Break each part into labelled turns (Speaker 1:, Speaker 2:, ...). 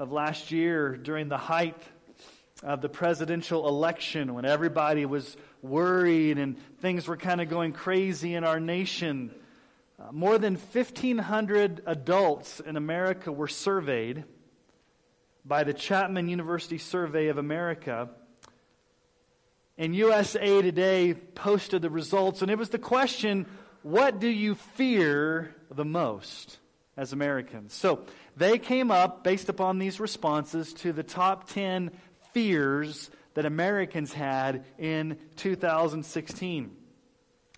Speaker 1: of last year, during the height of the presidential election, when everybody was worried and things were kind of going crazy in our nation, uh, more than 1,500 adults in America were surveyed by the Chapman University Survey of America. And USA Today posted the results, and it was the question what do you fear the most as Americans? So they came up, based upon these responses, to the top 10 fears that Americans had in 2016.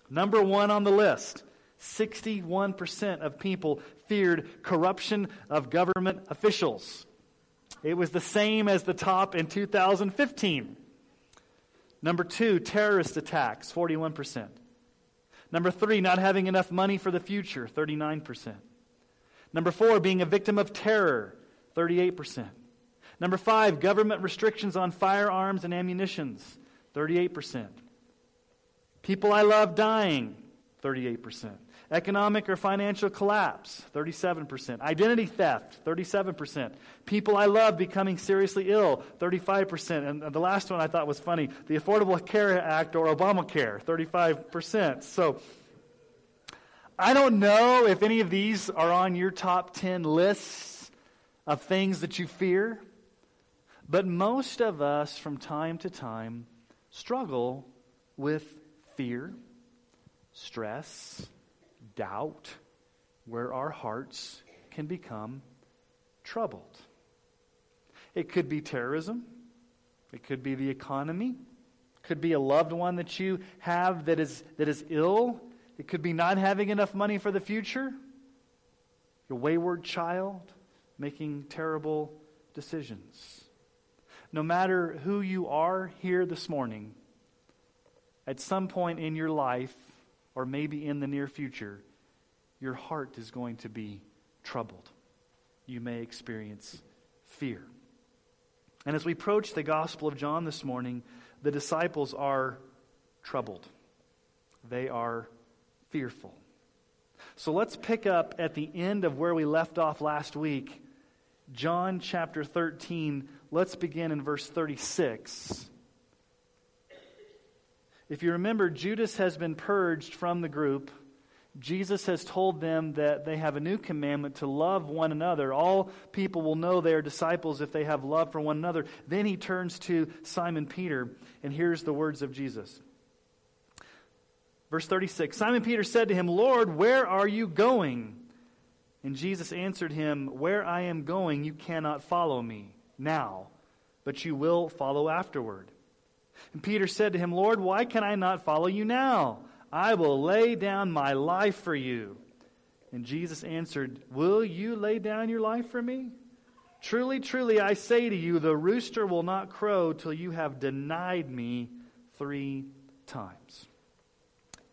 Speaker 1: Number one on the list 61% of people feared corruption of government officials. It was the same as the top in 2015. Number two, terrorist attacks, 41%. Number three, not having enough money for the future, 39%. Number four, being a victim of terror, 38%. Number five, government restrictions on firearms and ammunitions, 38%. People I love dying, 38%. Economic or financial collapse, 37%. Identity theft, 37%. People I love becoming seriously ill, 35%. And the last one I thought was funny the Affordable Care Act or Obamacare, 35%. So I don't know if any of these are on your top 10 lists of things that you fear, but most of us from time to time struggle with fear, stress, doubt, where our hearts can become troubled. It could be terrorism, it could be the economy, it could be a loved one that you have that is, that is ill it could be not having enough money for the future, your wayward child making terrible decisions. No matter who you are here this morning, at some point in your life, or maybe in the near future, your heart is going to be troubled. You may experience fear. And as we approach the Gospel of John this morning, the disciples are troubled. They are fearful. So let's pick up at the end of where we left off last week, John chapter 13. Let's begin in verse 36. If you remember, Judas has been purged from the group. Jesus has told them that they have a new commandment to love one another. All people will know they are disciples if they have love for one another. Then he turns to Simon Peter, and here's the words of Jesus. Verse 36 Simon Peter said to him, Lord, where are you going? And Jesus answered him, Where I am going, you cannot follow me now, but you will follow afterward. And Peter said to him, Lord, why can I not follow you now? I will lay down my life for you. And Jesus answered, Will you lay down your life for me? Truly, truly, I say to you, the rooster will not crow till you have denied me three times.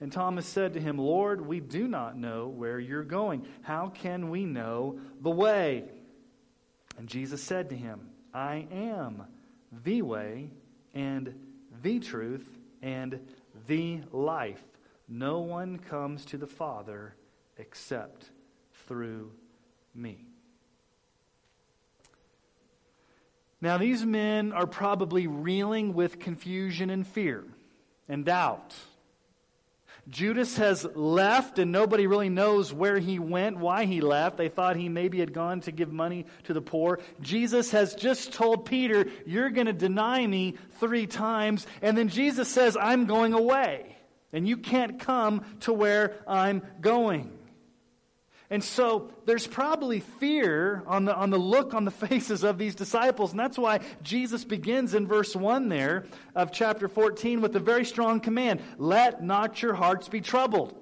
Speaker 1: And Thomas said to him, Lord, we do not know where you're going. How can we know the way? And Jesus said to him, I am the way and the truth and the life. No one comes to the Father except through me. Now, these men are probably reeling with confusion and fear and doubt Judas has left, and nobody really knows where he went, why he left. They thought he maybe had gone to give money to the poor. Jesus has just told Peter, You're going to deny me three times. And then Jesus says, I'm going away, and you can't come to where I'm going. And so there's probably fear on the, on the look on the faces of these disciples. And that's why Jesus begins in verse 1 there of chapter 14 with a very strong command Let not your hearts be troubled.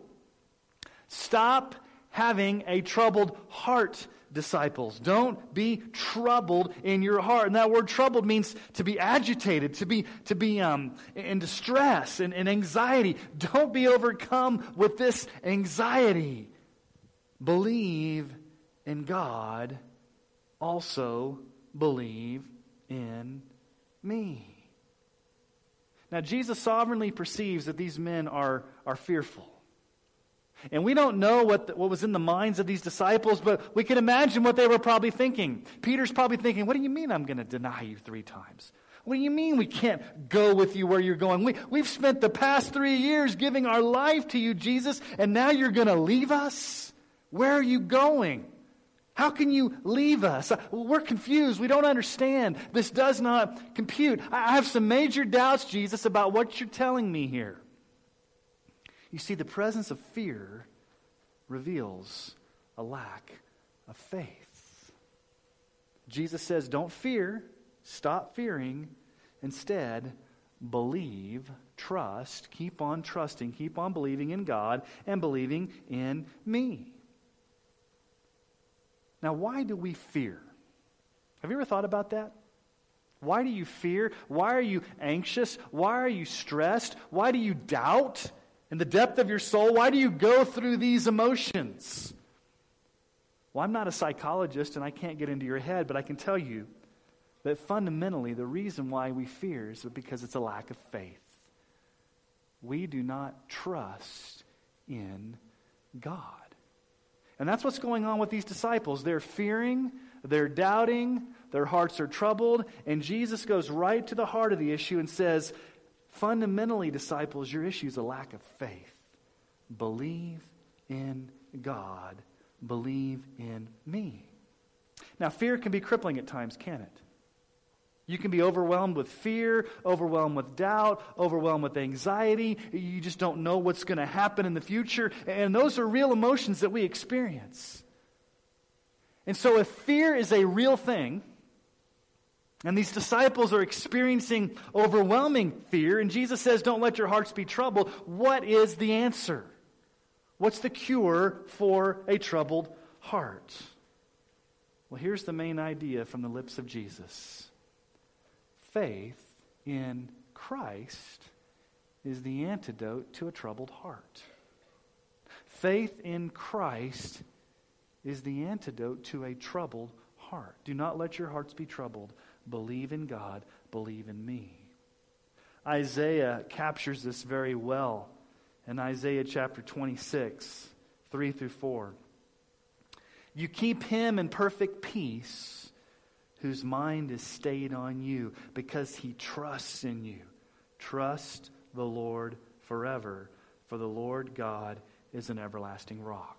Speaker 1: Stop having a troubled heart, disciples. Don't be troubled in your heart. And that word troubled means to be agitated, to be, to be um, in distress and, and anxiety. Don't be overcome with this anxiety. Believe in God, also believe in me. Now, Jesus sovereignly perceives that these men are, are fearful. And we don't know what, the, what was in the minds of these disciples, but we can imagine what they were probably thinking. Peter's probably thinking, What do you mean I'm going to deny you three times? What do you mean we can't go with you where you're going? We, we've spent the past three years giving our life to you, Jesus, and now you're going to leave us? Where are you going? How can you leave us? Uh, we're confused. We don't understand. This does not compute. I have some major doubts, Jesus, about what you're telling me here. You see, the presence of fear reveals a lack of faith. Jesus says, Don't fear, stop fearing. Instead, believe, trust, keep on trusting, keep on believing in God and believing in me. Now, why do we fear? Have you ever thought about that? Why do you fear? Why are you anxious? Why are you stressed? Why do you doubt in the depth of your soul? Why do you go through these emotions? Well, I'm not a psychologist and I can't get into your head, but I can tell you that fundamentally the reason why we fear is because it's a lack of faith. We do not trust in God. And that's what's going on with these disciples. They're fearing, they're doubting, their hearts are troubled, and Jesus goes right to the heart of the issue and says, fundamentally, disciples, your issue is a lack of faith. Believe in God, believe in me. Now, fear can be crippling at times, can it? You can be overwhelmed with fear, overwhelmed with doubt, overwhelmed with anxiety. You just don't know what's going to happen in the future. And those are real emotions that we experience. And so, if fear is a real thing, and these disciples are experiencing overwhelming fear, and Jesus says, Don't let your hearts be troubled, what is the answer? What's the cure for a troubled heart? Well, here's the main idea from the lips of Jesus faith in Christ is the antidote to a troubled heart. Faith in Christ is the antidote to a troubled heart. Do not let your hearts be troubled. Believe in God, believe in me. Isaiah captures this very well in Isaiah chapter 26, 3 through 4. You keep him in perfect peace whose mind is stayed on you because he trusts in you. Trust the Lord forever, for the Lord God is an everlasting rock.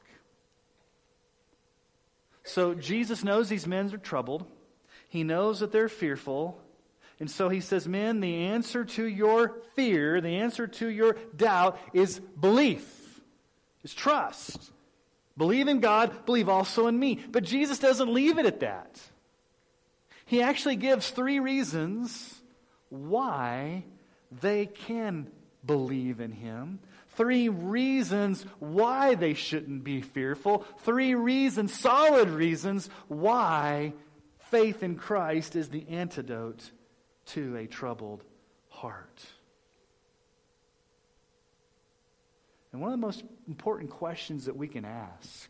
Speaker 1: So Jesus knows these men are troubled. He knows that they're fearful. And so he says, Men, the answer to your fear, the answer to your doubt is belief, is trust. Believe in God, believe also in me. But Jesus doesn't leave it at that he actually gives three reasons why they can believe in him. Three reasons why they shouldn't be fearful. Three reasons, solid reasons, why faith in Christ is the antidote to a troubled heart. And one of the most important questions that we can ask,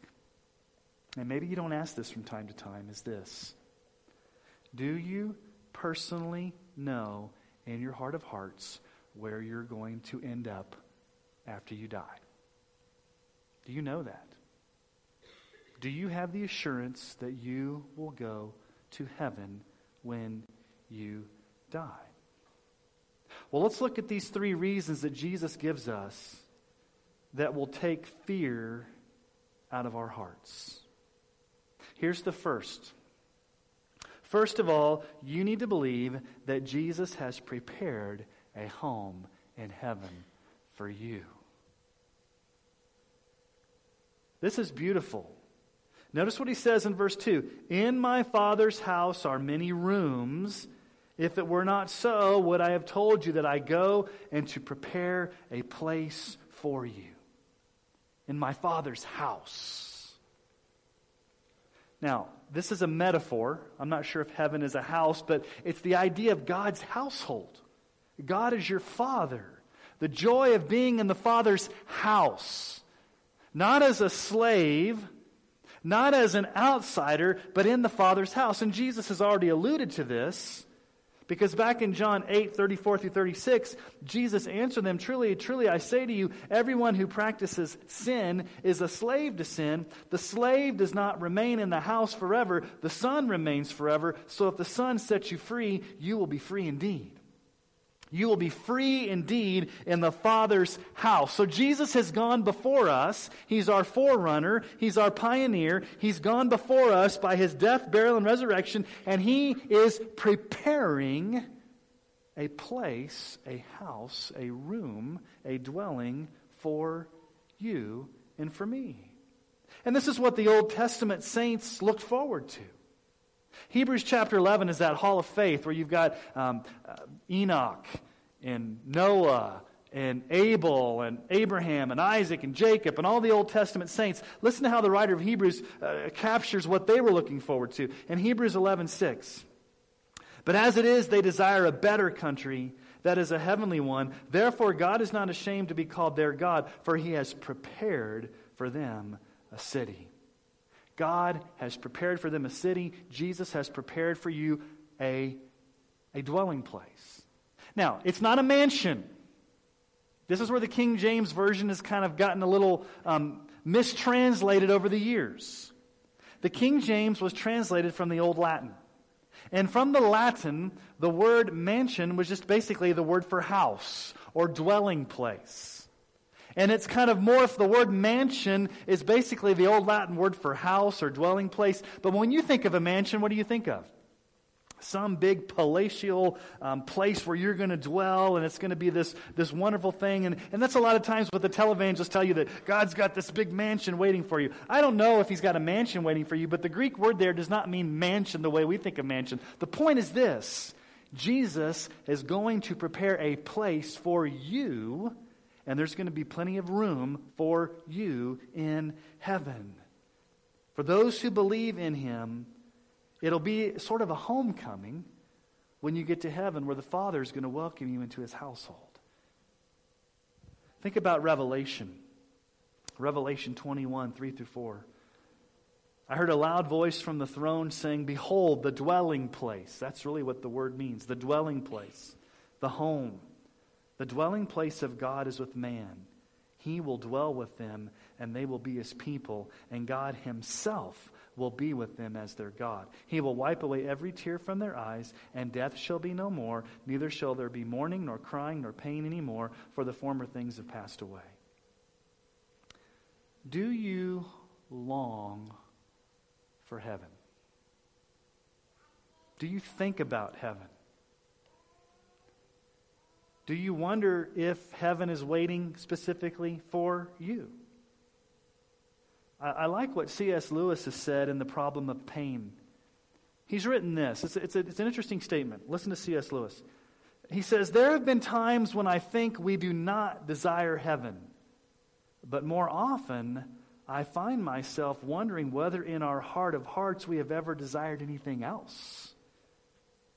Speaker 1: and maybe you don't ask this from time to time, is this do you personally know in your heart of hearts where you're going to end up after you die? Do you know that? Do you have the assurance that you will go to heaven when you die? Well, let's look at these three reasons that Jesus gives us that will take fear out of our hearts. Here's the first. First of all, you need to believe that Jesus has prepared a home in heaven for you. This is beautiful. Notice what he says in verse 2 In my Father's house are many rooms. If it were not so, would I have told you that I go and to prepare a place for you? In my Father's house. Now, this is a metaphor. I'm not sure if heaven is a house, but it's the idea of God's household. God is your Father. The joy of being in the Father's house. Not as a slave, not as an outsider, but in the Father's house. And Jesus has already alluded to this because back in John 8, 34 through 36, Jesus answered them, Truly, truly, I say to you, everyone who practices sin is a slave to sin. The slave does not remain in the house forever, the Son remains forever. So if the Son sets you free, you will be free indeed. You will be free indeed in the Father's house. So Jesus has gone before us. He's our forerunner. He's our pioneer. He's gone before us by his death, burial, and resurrection, and he is preparing a place, a house, a room, a dwelling for you and for me. And this is what the Old Testament saints looked forward to. Hebrews chapter 11 is that hall of faith where you've got um, uh, Enoch and Noah and Abel and Abraham and Isaac and Jacob and all the Old Testament saints. Listen to how the writer of Hebrews uh, captures what they were looking forward to. In Hebrews 11 6. But as it is, they desire a better country, that is a heavenly one. Therefore, God is not ashamed to be called their God, for he has prepared for them a city. God has prepared for them a city. Jesus has prepared for you a, a dwelling place. Now, it's not a mansion. This is where the King James Version has kind of gotten a little um, mistranslated over the years. The King James was translated from the Old Latin. And from the Latin, the word mansion was just basically the word for house or dwelling place. And it's kind of morphed. The word mansion is basically the old Latin word for house or dwelling place. But when you think of a mansion, what do you think of? some big palatial um, place where you're going to dwell and it's going to be this, this wonderful thing. And, and that's a lot of times what the televangelists tell you that God's got this big mansion waiting for you. I don't know if he's got a mansion waiting for you, but the Greek word there does not mean mansion the way we think of mansion. The point is this Jesus is going to prepare a place for you, and there's going to be plenty of room for you in heaven. For those who believe in him, It'll be sort of a homecoming when you get to heaven where the Father is going to welcome you into his household. Think about Revelation. Revelation 21, 3 through 4. I heard a loud voice from the throne saying, Behold, the dwelling place. That's really what the word means the dwelling place, the home. The dwelling place of God is with man. He will dwell with them, and they will be his people, and God himself will be with them as their God. He will wipe away every tear from their eyes, and death shall be no more, neither shall there be mourning, nor crying, nor pain any more, for the former things have passed away. Do you long for heaven? Do you think about heaven? Do you wonder if heaven is waiting specifically for you? I, I like what C.S. Lewis has said in The Problem of Pain. He's written this. It's, it's, a, it's an interesting statement. Listen to C.S. Lewis. He says, There have been times when I think we do not desire heaven, but more often I find myself wondering whether in our heart of hearts we have ever desired anything else.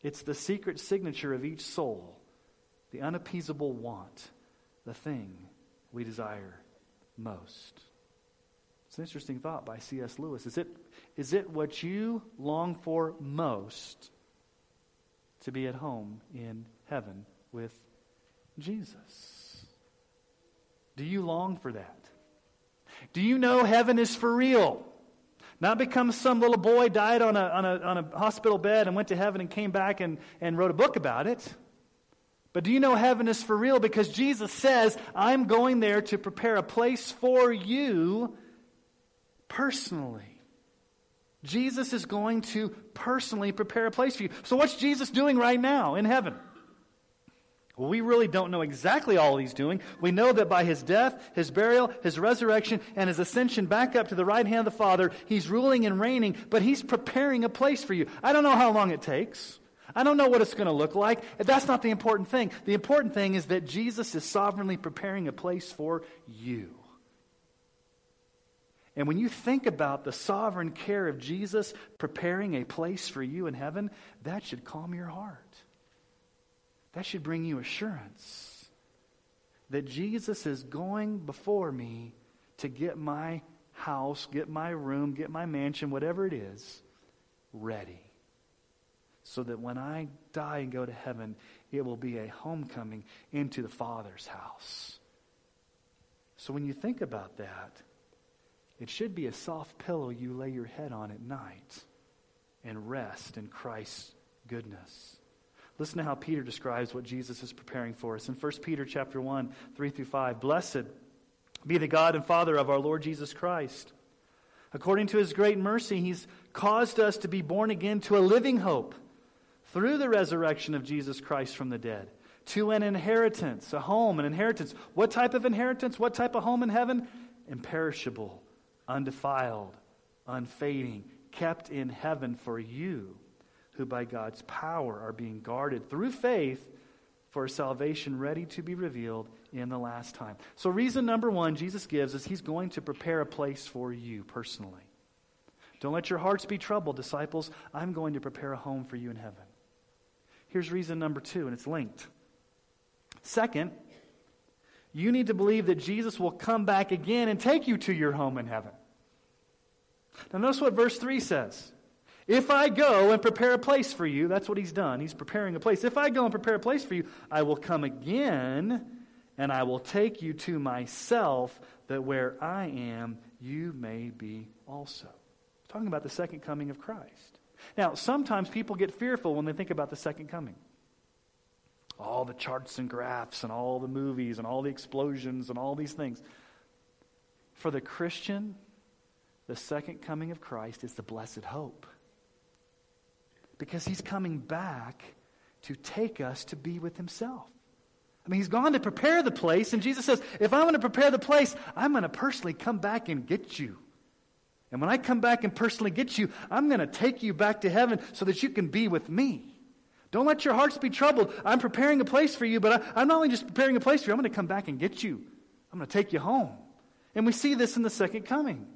Speaker 1: It's the secret signature of each soul, the unappeasable want, the thing we desire most. It's an interesting thought by C.S. Lewis. Is it, is it what you long for most to be at home in heaven with Jesus? Do you long for that? Do you know heaven is for real? Not because some little boy died on a, on, a, on a hospital bed and went to heaven and came back and, and wrote a book about it. But do you know heaven is for real? Because Jesus says, I'm going there to prepare a place for you personally. Jesus is going to personally prepare a place for you. So, what's Jesus doing right now in heaven? Well, we really don't know exactly all he's doing. We know that by his death, his burial, his resurrection, and his ascension back up to the right hand of the Father, he's ruling and reigning, but he's preparing a place for you. I don't know how long it takes. I don't know what it's going to look like. That's not the important thing. The important thing is that Jesus is sovereignly preparing a place for you. And when you think about the sovereign care of Jesus preparing a place for you in heaven, that should calm your heart. That should bring you assurance that Jesus is going before me to get my house, get my room, get my mansion, whatever it is, ready. So that when I die and go to heaven, it will be a homecoming into the Father's house. So when you think about that, it should be a soft pillow you lay your head on at night and rest in Christ's goodness. Listen to how Peter describes what Jesus is preparing for us. In 1 Peter chapter 1, 3 through 5, Blessed be the God and Father of our Lord Jesus Christ. According to his great mercy, he's caused us to be born again to a living hope through the resurrection of Jesus Christ from the dead, to an inheritance, a home, an inheritance. What type of inheritance? What type of home in heaven? Imperishable, undefiled, unfading, kept in heaven for you who by God's power are being guarded through faith for salvation ready to be revealed in the last time. So, reason number one Jesus gives is he's going to prepare a place for you personally. Don't let your hearts be troubled, disciples. I'm going to prepare a home for you in heaven. Here's reason number two, and it's linked. Second, you need to believe that Jesus will come back again and take you to your home in heaven. Now, notice what verse 3 says. If I go and prepare a place for you, that's what he's done. He's preparing a place. If I go and prepare a place for you, I will come again and I will take you to myself, that where I am, you may be also. Talking about the second coming of Christ. Now, sometimes people get fearful when they think about the second coming. All the charts and graphs and all the movies and all the explosions and all these things. For the Christian, the second coming of Christ is the blessed hope because he's coming back to take us to be with himself. I mean, he's gone to prepare the place, and Jesus says, if I'm going to prepare the place, I'm going to personally come back and get you. And when I come back and personally get you, I'm going to take you back to heaven so that you can be with me. Don't let your hearts be troubled. I'm preparing a place for you, but I, am not only just preparing a place for you, I'm going to come back and get you. I'm going to take you home. And we see this in the second coming.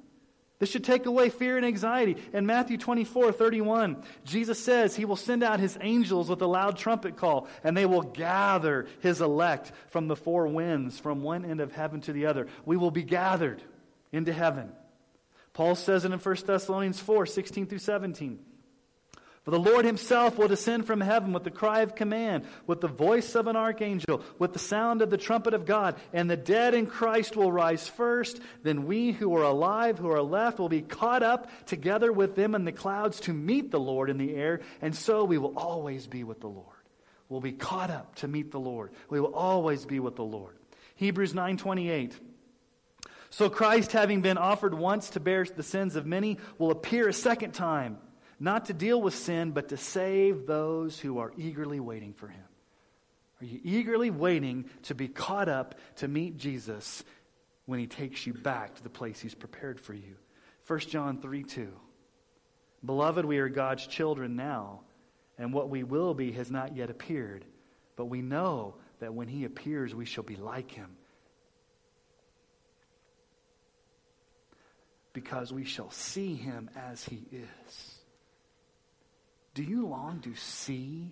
Speaker 1: This should take away fear and anxiety. In Matthew 24, 31, Jesus says he will send out his angels with a loud trumpet call, and they will gather his elect from the four winds, from one end of heaven to the other. We will be gathered into heaven. Paul says it in 1 Thessalonians 4, 16 through 17. For the Lord himself will descend from heaven with the cry of command, with the voice of an archangel, with the sound of the trumpet of God, and the dead in Christ will rise first. Then we who are alive, who are left, will be caught up together with them in the clouds to meet the Lord in the air, and so we will always be with the Lord. We'll be caught up to meet the Lord. We will always be with the Lord. Hebrews 9:28 So Christ having been offered once to bear the sins of many will appear a second time not to deal with sin, but to save those who are eagerly waiting for him. Are you eagerly waiting to be caught up to meet Jesus when he takes you back to the place he's prepared for you? 1 John 3 2. Beloved, we are God's children now, and what we will be has not yet appeared. But we know that when he appears, we shall be like him. Because we shall see him as he is. Do you long to see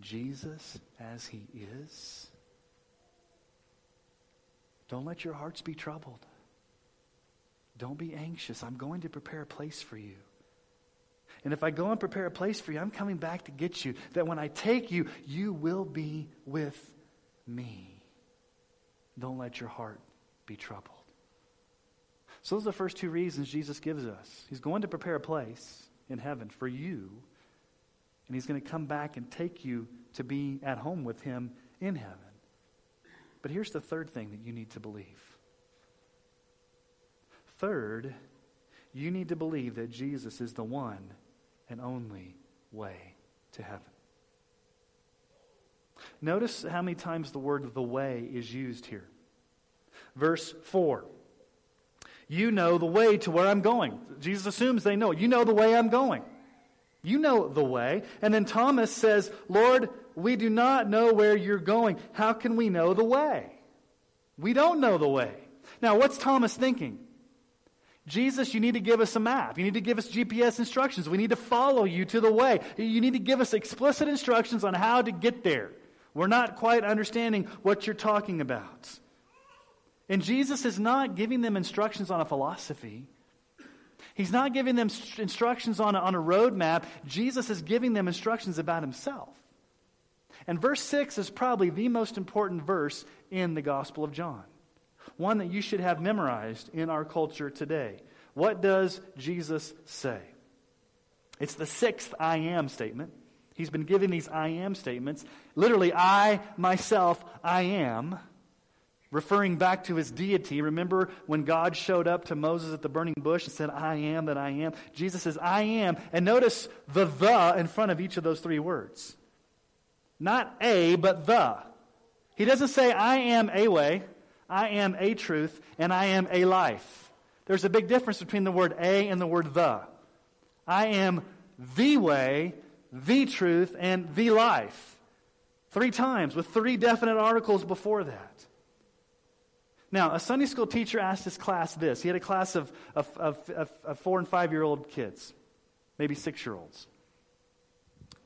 Speaker 1: Jesus as he is? Don't let your hearts be troubled. Don't be anxious. I'm going to prepare a place for you. And if I go and prepare a place for you, I'm coming back to get you. That when I take you, you will be with me. Don't let your heart be troubled. So, those are the first two reasons Jesus gives us. He's going to prepare a place in heaven for you and he's going to come back and take you to be at home with him in heaven. But here's the third thing that you need to believe. Third, you need to believe that Jesus is the one and only way to heaven. Notice how many times the word the way is used here. Verse 4. You know the way to where I'm going. Jesus assumes they know. You know the way I'm going. You know the way. And then Thomas says, Lord, we do not know where you're going. How can we know the way? We don't know the way. Now, what's Thomas thinking? Jesus, you need to give us a map. You need to give us GPS instructions. We need to follow you to the way. You need to give us explicit instructions on how to get there. We're not quite understanding what you're talking about. And Jesus is not giving them instructions on a philosophy. He's not giving them instructions on a, on a roadmap. Jesus is giving them instructions about himself. And verse 6 is probably the most important verse in the Gospel of John, one that you should have memorized in our culture today. What does Jesus say? It's the sixth I am statement. He's been giving these I am statements. Literally, I, myself, I am referring back to his deity. Remember when God showed up to Moses at the burning bush and said, I am that I am? Jesus says, I am. And notice the the in front of each of those three words. Not a, but the. He doesn't say, I am a way, I am a truth, and I am a life. There's a big difference between the word a and the word the. I am the way, the truth, and the life. Three times with three definite articles before that. Now, a Sunday school teacher asked his class this. He had a class of, of, of, of four and five year old kids, maybe six year olds.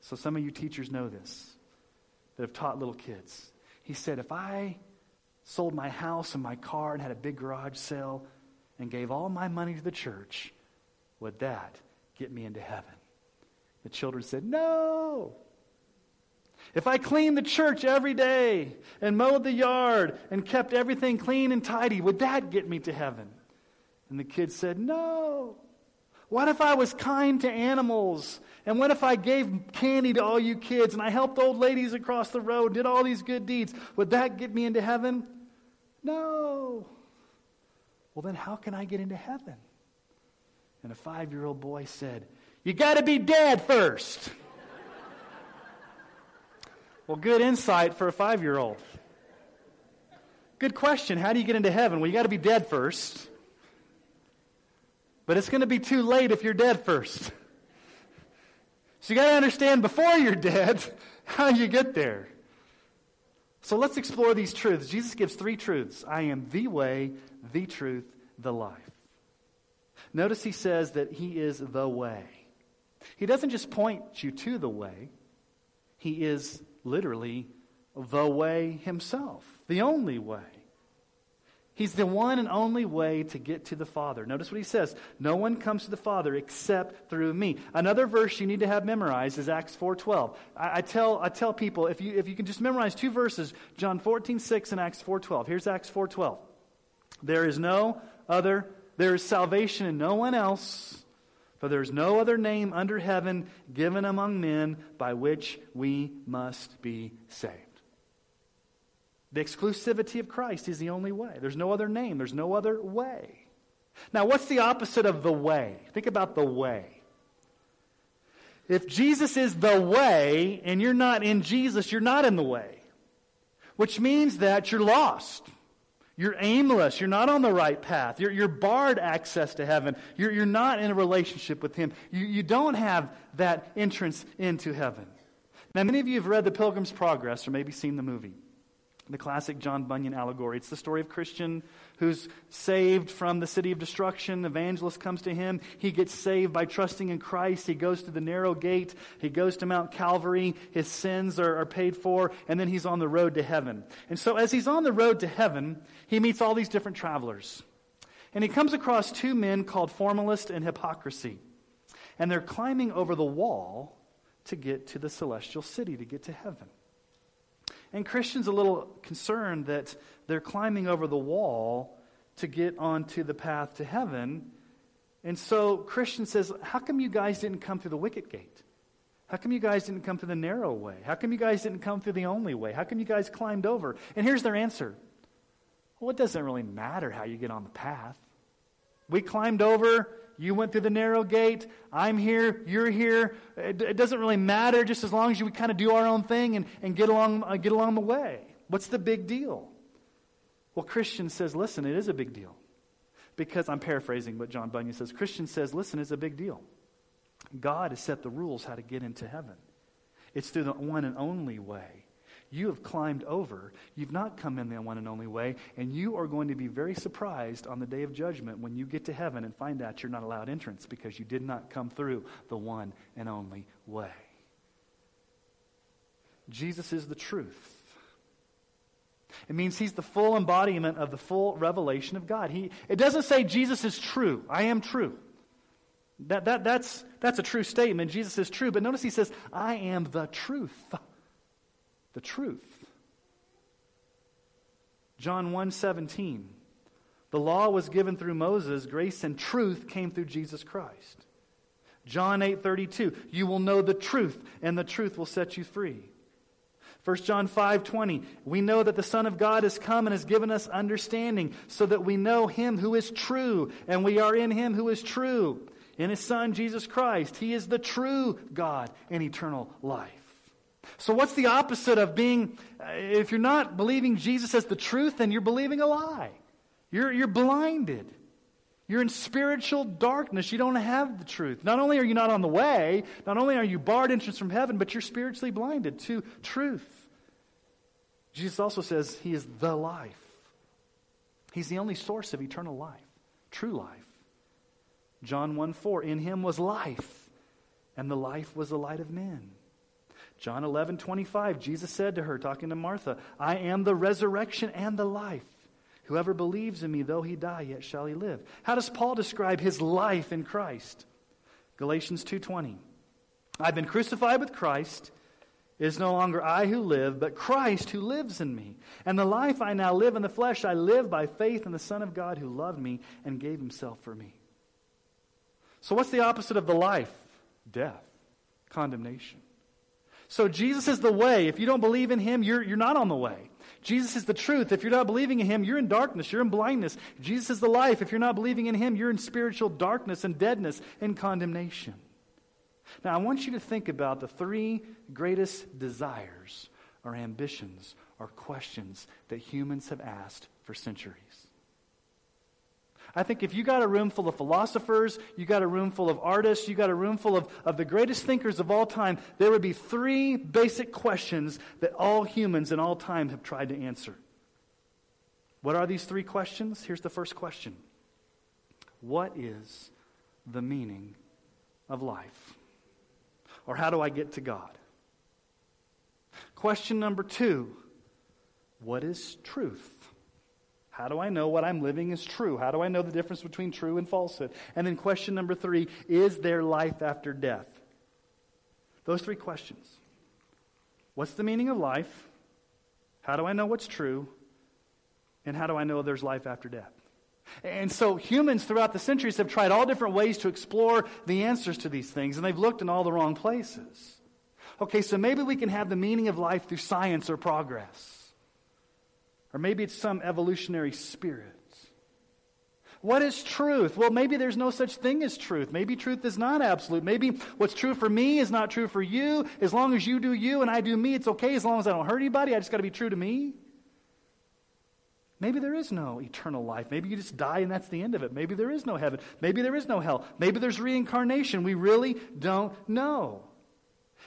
Speaker 1: So some of you teachers know this that have taught little kids. He said, If I sold my house and my car and had a big garage sale and gave all my money to the church, would that get me into heaven? The children said, No. If I cleaned the church every day and mowed the yard and kept everything clean and tidy, would that get me to heaven? And the kid said, No. What if I was kind to animals? And what if I gave candy to all you kids and I helped old ladies across the road, did all these good deeds? Would that get me into heaven? No. Well, then how can I get into heaven? And a five year old boy said, You got to be dead first. Well, good insight for a five year old. Good question. How do you get into heaven? Well, you got to be dead first. But it's going to be too late if you're dead first. So you got to understand before you're dead how you get there. So let's explore these truths. Jesus gives three truths I am the way, the truth, the life. Notice he says that he is the way. He doesn't just point you to the way, he is literally the way himself, the only way. He's the one and only way to get to the Father. Notice what he says No one comes to the Father except through me. Another verse you need to have memorized is Acts 4.12. I, I, tell, I tell people, if you, if you can just memorize two verses, John 14.6 and Acts 4.12. Here's Acts 4.12. There is no other, there is salvation in no one else, for there is no other name under heaven given among men by which we must be saved. The exclusivity of Christ is the only way. There's no other name, there's no other way. Now, what's the opposite of the way? Think about the way. If Jesus is the way and you're not in Jesus, you're not in the way, which means that you're lost. You're aimless. You're not on the right path. You're, you're barred access to heaven. You're, you're not in a relationship with Him. You, you don't have that entrance into heaven. Now, many of you have read The Pilgrim's Progress or maybe seen the movie the classic John Bunyan allegory. It's the story of Christian who's saved from the city of destruction. The evangelist comes to him. He gets saved by trusting in Christ. He goes to the narrow gate. He goes to Mount Calvary. His sins are, are paid for, and then he's on the road to heaven. And so, as he's on the road to heaven, he meets all these different travelers. And he comes across two men called Formalist and Hypocrisy. And they're climbing over the wall to get to the celestial city, to get to heaven. And Christians a little concerned that they're climbing over the wall to get onto the path to heaven. And so Christian says, How come you guys didn't come through the wicket gate? How come you guys didn't come through the narrow way? How come you guys didn't come through the only way? How come you guys climbed over? And here's their answer Well, it doesn't really matter how you get on the path. We climbed over. You went through the narrow gate. I'm here. You're here. It, it doesn't really matter just as long as you kind of do our own thing and, and get, along, uh, get along the way. What's the big deal? Well, Christian says, listen, it is a big deal. Because I'm paraphrasing what John Bunyan says. Christian says, listen, it's a big deal. God has set the rules how to get into heaven. It's through the one and only way. You have climbed over. You've not come in the one and only way. And you are going to be very surprised on the day of judgment when you get to heaven and find out you're not allowed entrance because you did not come through the one and only way. Jesus is the truth. It means he's the full embodiment of the full revelation of God. He, it doesn't say Jesus is true. I am true. That, that, that's, that's a true statement. Jesus is true. But notice he says, I am the truth. The truth. John 1 17. The law was given through Moses, grace and truth came through Jesus Christ. John 8 32. You will know the truth, and the truth will set you free. 1 John 5 20, we know that the Son of God has come and has given us understanding so that we know him who is true, and we are in him who is true. In his Son, Jesus Christ, he is the true God and eternal life. So, what's the opposite of being, uh, if you're not believing Jesus as the truth, then you're believing a lie? You're, you're blinded. You're in spiritual darkness. You don't have the truth. Not only are you not on the way, not only are you barred entrance from heaven, but you're spiritually blinded to truth. Jesus also says he is the life. He's the only source of eternal life, true life. John 1 4, in him was life, and the life was the light of men. John 11 25, Jesus said to her, talking to Martha, I am the resurrection and the life. Whoever believes in me, though he die, yet shall he live. How does Paul describe his life in Christ? Galatians 2:20. I've been crucified with Christ. It is no longer I who live, but Christ who lives in me. And the life I now live in the flesh, I live by faith in the Son of God who loved me and gave himself for me. So, what's the opposite of the life? Death, condemnation. So, Jesus is the way. If you don't believe in him, you're, you're not on the way. Jesus is the truth. If you're not believing in him, you're in darkness, you're in blindness. Jesus is the life. If you're not believing in him, you're in spiritual darkness and deadness and condemnation. Now, I want you to think about the three greatest desires or ambitions or questions that humans have asked for centuries. I think if you got a room full of philosophers, you got a room full of artists, you got a room full of, of the greatest thinkers of all time, there would be three basic questions that all humans in all time have tried to answer. What are these three questions? Here's the first question What is the meaning of life? Or how do I get to God? Question number two What is truth? How do I know what I'm living is true? How do I know the difference between true and falsehood? And then question number three is there life after death? Those three questions. What's the meaning of life? How do I know what's true? And how do I know there's life after death? And so humans throughout the centuries have tried all different ways to explore the answers to these things, and they've looked in all the wrong places. Okay, so maybe we can have the meaning of life through science or progress. Or maybe it's some evolutionary spirit. What is truth? Well, maybe there's no such thing as truth. Maybe truth is not absolute. Maybe what's true for me is not true for you. As long as you do you and I do me, it's okay. As long as I don't hurt anybody, I just got to be true to me. Maybe there is no eternal life. Maybe you just die and that's the end of it. Maybe there is no heaven. Maybe there is no hell. Maybe there's reincarnation. We really don't know.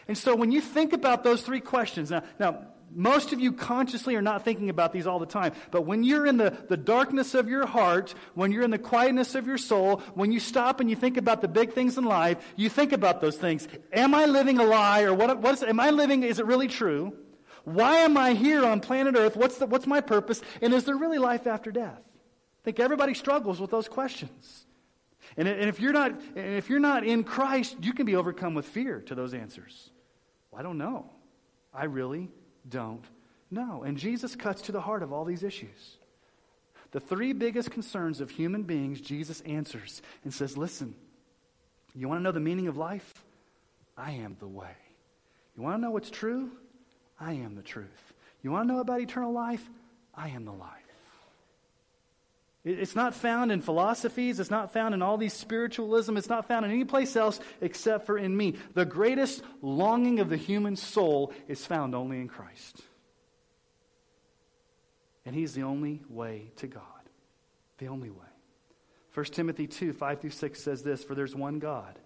Speaker 1: And so when you think about those three questions, now, now most of you consciously are not thinking about these all the time. But when you're in the, the darkness of your heart, when you're in the quietness of your soul, when you stop and you think about the big things in life, you think about those things. Am I living a lie? Or what, what is, am I living, is it really true? Why am I here on planet Earth? What's, the, what's my purpose? And is there really life after death? I think everybody struggles with those questions. And, and if, you're not, if you're not in Christ, you can be overcome with fear to those answers. Well, I don't know. I really don't know. And Jesus cuts to the heart of all these issues. The three biggest concerns of human beings, Jesus answers and says, Listen, you want to know the meaning of life? I am the way. You want to know what's true? I am the truth. You want to know about eternal life? I am the life. It's not found in philosophies. It's not found in all these spiritualism. It's not found in any place else except for in me. The greatest longing of the human soul is found only in Christ. And He's the only way to God. The only way. 1 Timothy 2 5 through 6 says this For there's one God,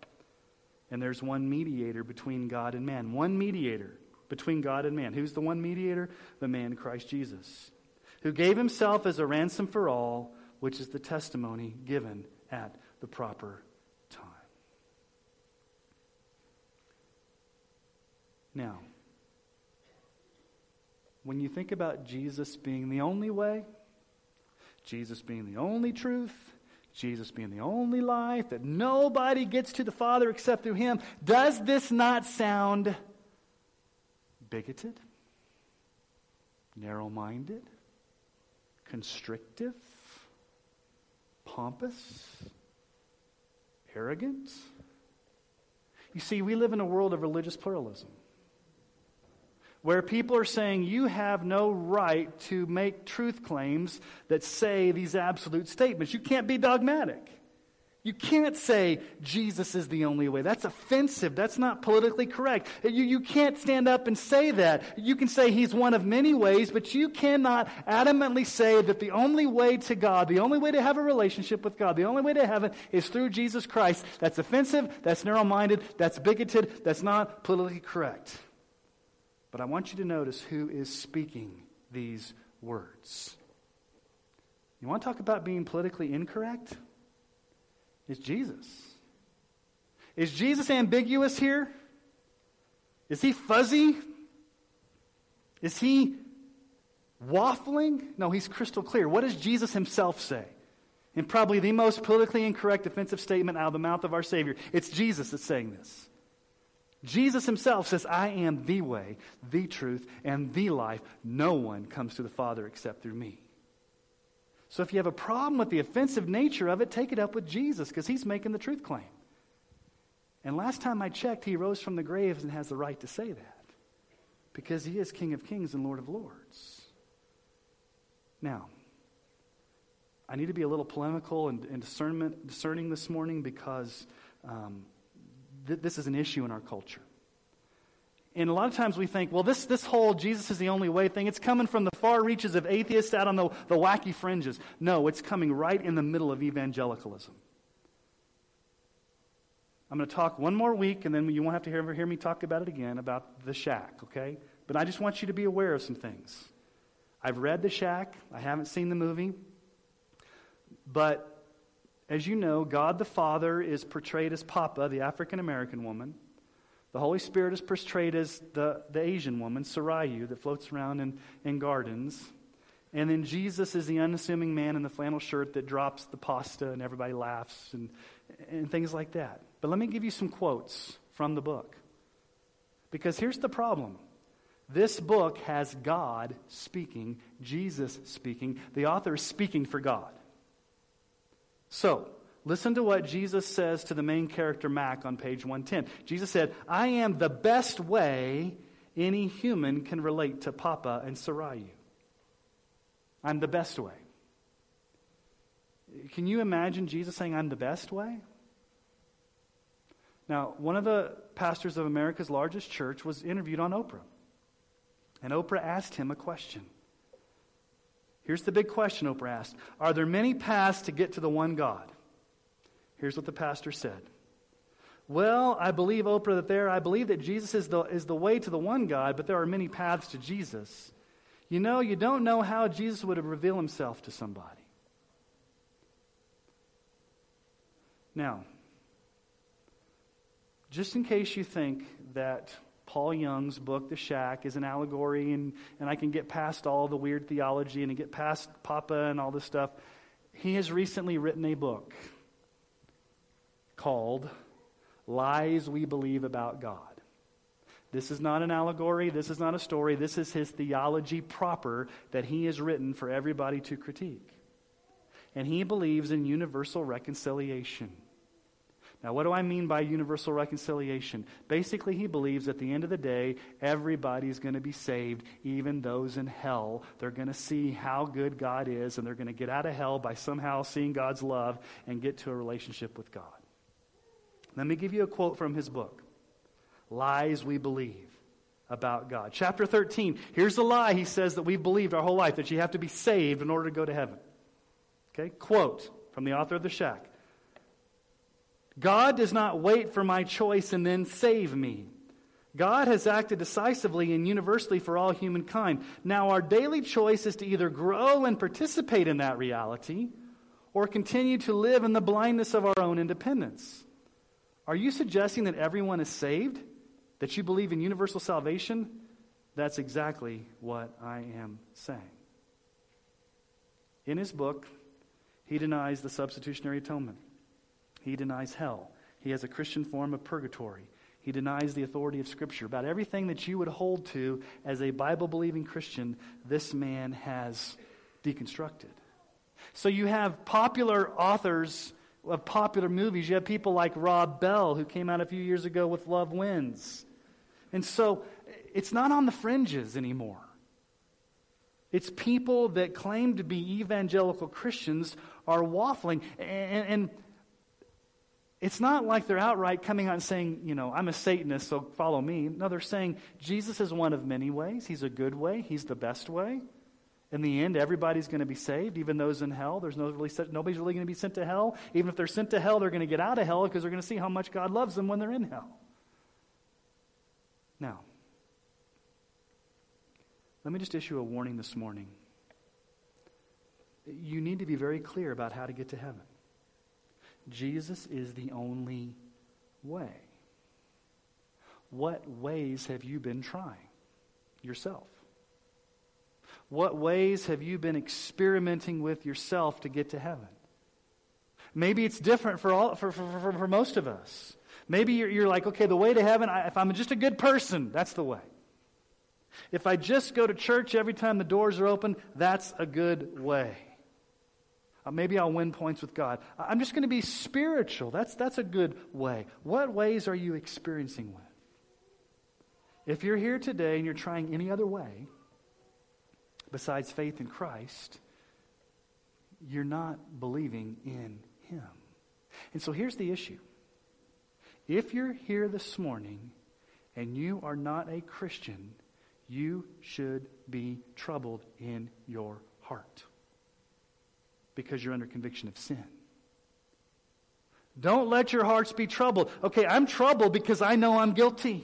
Speaker 1: and there's one mediator between God and man. One mediator between God and man. Who's the one mediator? The man Christ Jesus, who gave Himself as a ransom for all which is the testimony given at the proper time. Now, when you think about Jesus being the only way, Jesus being the only truth, Jesus being the only life, that nobody gets to the Father except through Him, does this not sound bigoted, narrow minded, constrictive? Pompous, arrogant. You see, we live in a world of religious pluralism where people are saying you have no right to make truth claims that say these absolute statements. You can't be dogmatic. You can't say Jesus is the only way. That's offensive. That's not politically correct. You, you can't stand up and say that. You can say he's one of many ways, but you cannot adamantly say that the only way to God, the only way to have a relationship with God, the only way to heaven is through Jesus Christ. That's offensive. That's narrow minded. That's bigoted. That's not politically correct. But I want you to notice who is speaking these words. You want to talk about being politically incorrect? Is Jesus. Is Jesus ambiguous here? Is he fuzzy? Is he waffling? No, he's crystal clear. What does Jesus himself say? In probably the most politically incorrect offensive statement out of the mouth of our Savior. It's Jesus that's saying this. Jesus himself says, I am the way, the truth, and the life. No one comes to the Father except through me. So if you have a problem with the offensive nature of it, take it up with Jesus because he's making the truth claim. And last time I checked, he rose from the grave and has the right to say that because he is King of Kings and Lord of Lords. Now, I need to be a little polemical and, and discernment, discerning this morning because um, th- this is an issue in our culture. And a lot of times we think, well, this, this whole Jesus is the only way thing, it's coming from the far reaches of atheists out on the, the wacky fringes. No, it's coming right in the middle of evangelicalism. I'm going to talk one more week, and then you won't have to hear, hear me talk about it again about the shack, okay? But I just want you to be aware of some things. I've read The Shack, I haven't seen the movie. But as you know, God the Father is portrayed as Papa, the African American woman. The Holy Spirit is portrayed as the, the Asian woman, Sarayu, that floats around in, in gardens. And then Jesus is the unassuming man in the flannel shirt that drops the pasta and everybody laughs and, and things like that. But let me give you some quotes from the book. Because here's the problem this book has God speaking, Jesus speaking. The author is speaking for God. So, Listen to what Jesus says to the main character, Mack, on page 110. Jesus said, I am the best way any human can relate to Papa and Sarayu. I'm the best way. Can you imagine Jesus saying, I'm the best way? Now, one of the pastors of America's largest church was interviewed on Oprah. And Oprah asked him a question. Here's the big question Oprah asked Are there many paths to get to the one God? Here's what the pastor said. Well, I believe, Oprah, that there, I believe that Jesus is the, is the way to the one God, but there are many paths to Jesus. You know, you don't know how Jesus would have revealed himself to somebody. Now, just in case you think that Paul Young's book, The Shack, is an allegory and, and I can get past all the weird theology and get past Papa and all this stuff, he has recently written a book called Lies We Believe About God. This is not an allegory. This is not a story. This is his theology proper that he has written for everybody to critique. And he believes in universal reconciliation. Now, what do I mean by universal reconciliation? Basically, he believes at the end of the day, everybody's going to be saved, even those in hell. They're going to see how good God is, and they're going to get out of hell by somehow seeing God's love and get to a relationship with God. Let me give you a quote from his book Lies We Believe about God. Chapter 13, here's the lie he says that we've believed our whole life that you have to be saved in order to go to heaven. Okay, quote from the author of The Shack God does not wait for my choice and then save me. God has acted decisively and universally for all humankind. Now, our daily choice is to either grow and participate in that reality or continue to live in the blindness of our own independence. Are you suggesting that everyone is saved? That you believe in universal salvation? That's exactly what I am saying. In his book, he denies the substitutionary atonement. He denies hell. He has a Christian form of purgatory. He denies the authority of Scripture. About everything that you would hold to as a Bible believing Christian, this man has deconstructed. So you have popular authors of popular movies. You have people like Rob Bell, who came out a few years ago with Love Wins. And so it's not on the fringes anymore. It's people that claim to be evangelical Christians are waffling. And, and it's not like they're outright coming out and saying, you know, I'm a Satanist, so follow me. No, they're saying Jesus is one of many ways. He's a good way, He's the best way. In the end, everybody's going to be saved, even those in hell. There's no really, nobody's really going to be sent to hell. Even if they're sent to hell, they're going to get out of hell because they're going to see how much God loves them when they're in hell. Now, let me just issue a warning this morning. You need to be very clear about how to get to heaven. Jesus is the only way. What ways have you been trying yourself? What ways have you been experimenting with yourself to get to heaven? Maybe it's different for, all, for, for, for, for most of us. Maybe you're, you're like, okay, the way to heaven, I, if I'm just a good person, that's the way. If I just go to church every time the doors are open, that's a good way. Uh, maybe I'll win points with God. I'm just going to be spiritual. That's, that's a good way. What ways are you experiencing with? If you're here today and you're trying any other way besides faith in Christ, you're not believing in Him. And so here's the issue. If you're here this morning and you are not a Christian, you should be troubled in your heart because you're under conviction of sin. Don't let your hearts be troubled. Okay, I'm troubled because I know I'm guilty.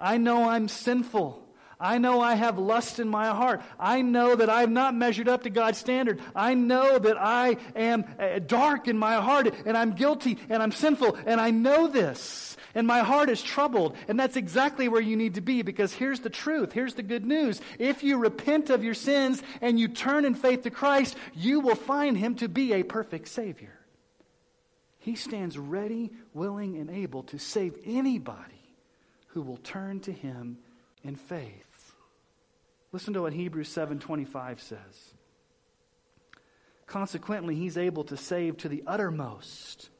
Speaker 1: I know I'm sinful. I know I have lust in my heart. I know that I've not measured up to God's standard. I know that I am uh, dark in my heart and I'm guilty and I'm sinful and I know this and my heart is troubled. And that's exactly where you need to be because here's the truth. Here's the good news. If you repent of your sins and you turn in faith to Christ, you will find him to be a perfect Savior. He stands ready, willing, and able to save anybody who will turn to him in faith. Listen to what Hebrews 7:25 says. Consequently, he's able to save to the uttermost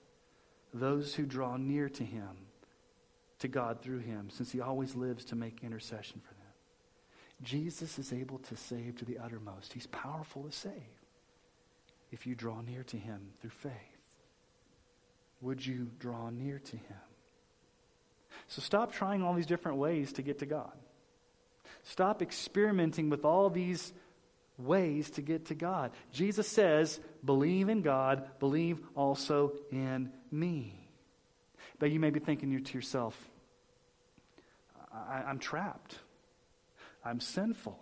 Speaker 1: those who draw near to him to God through him, since he always lives to make intercession for them. Jesus is able to save to the uttermost. He's powerful to save if you draw near to him through faith. Would you draw near to him? So stop trying all these different ways to get to God. Stop experimenting with all these ways to get to God. Jesus says, believe in God, believe also in me. But you may be thinking to yourself, I, am trapped. I'm sinful.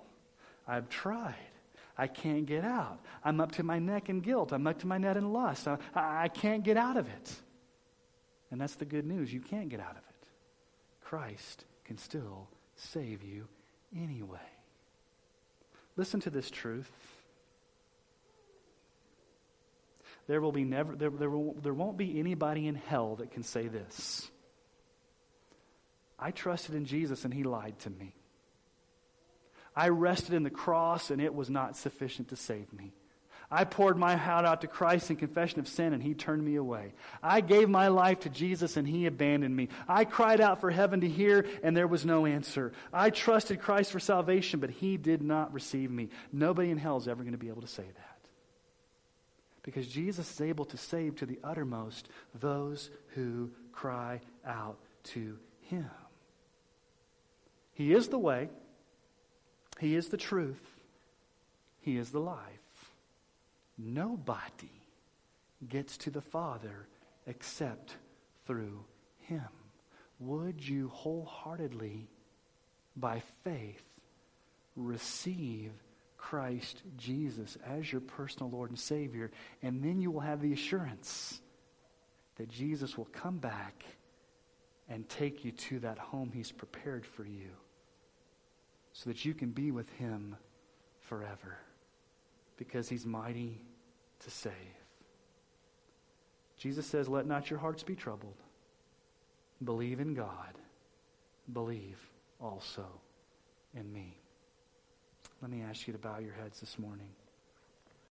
Speaker 1: I've tried. I can't get out. I'm up to my neck in guilt. I'm up to my neck in lust. I, I can't get out of it. And that's the good news. You can't get out of it. Christ can still save you anyway. Listen to this truth. there will be never there, there, will, there won't be anybody in hell that can say this i trusted in jesus and he lied to me i rested in the cross and it was not sufficient to save me I poured my heart out to Christ in confession of sin, and He turned me away. I gave my life to Jesus, and He abandoned me. I cried out for heaven to hear, and there was no answer. I trusted Christ for salvation, but He did not receive me. Nobody in hell is ever going to be able to say that. Because Jesus is able to save to the uttermost those who cry out to Him. He is the way, He is the truth, He is the life. Nobody gets to the Father except through Him. Would you wholeheartedly, by faith, receive Christ Jesus as your personal Lord and Savior? And then you will have the assurance that Jesus will come back and take you to that home He's prepared for you so that you can be with Him forever because He's mighty to save. Jesus says, Let not your hearts be troubled. Believe in God. Believe also in me. Let me ask you to bow your heads this morning.